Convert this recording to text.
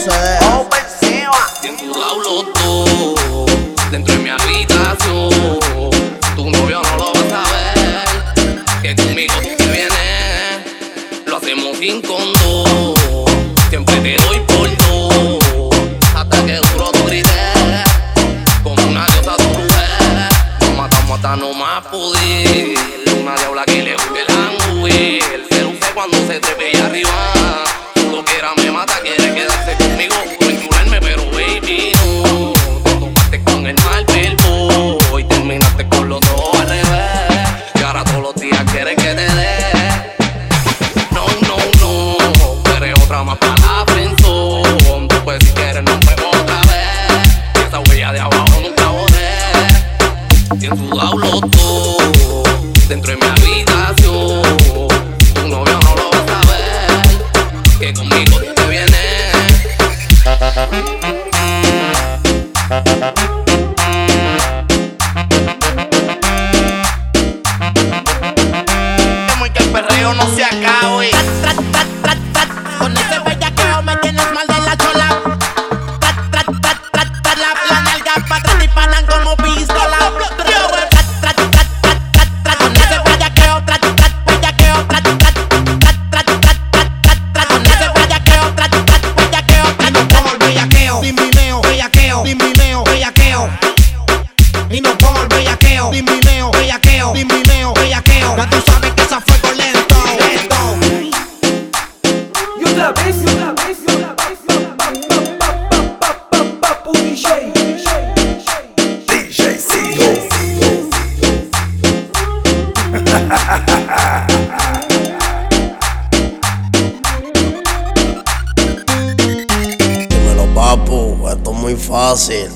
eso es. Ofensiva. Bien. Dentro de mi habitación. Tu novio no lo va a saber. Que conmigo si viene. Lo hacemos sin condón. Siempre te doy por dos. Hasta que duro tu grité. Como una diosa tu mujer. Nos matamos hasta no más pudir. Una diabla que le guste el angüil. Se luce cuando se trepe. dentro de mi habitación. Tu novio no lo va a saber, que conmigo te viene. no se acaba. Dímelo, papu, esto es muy fácil.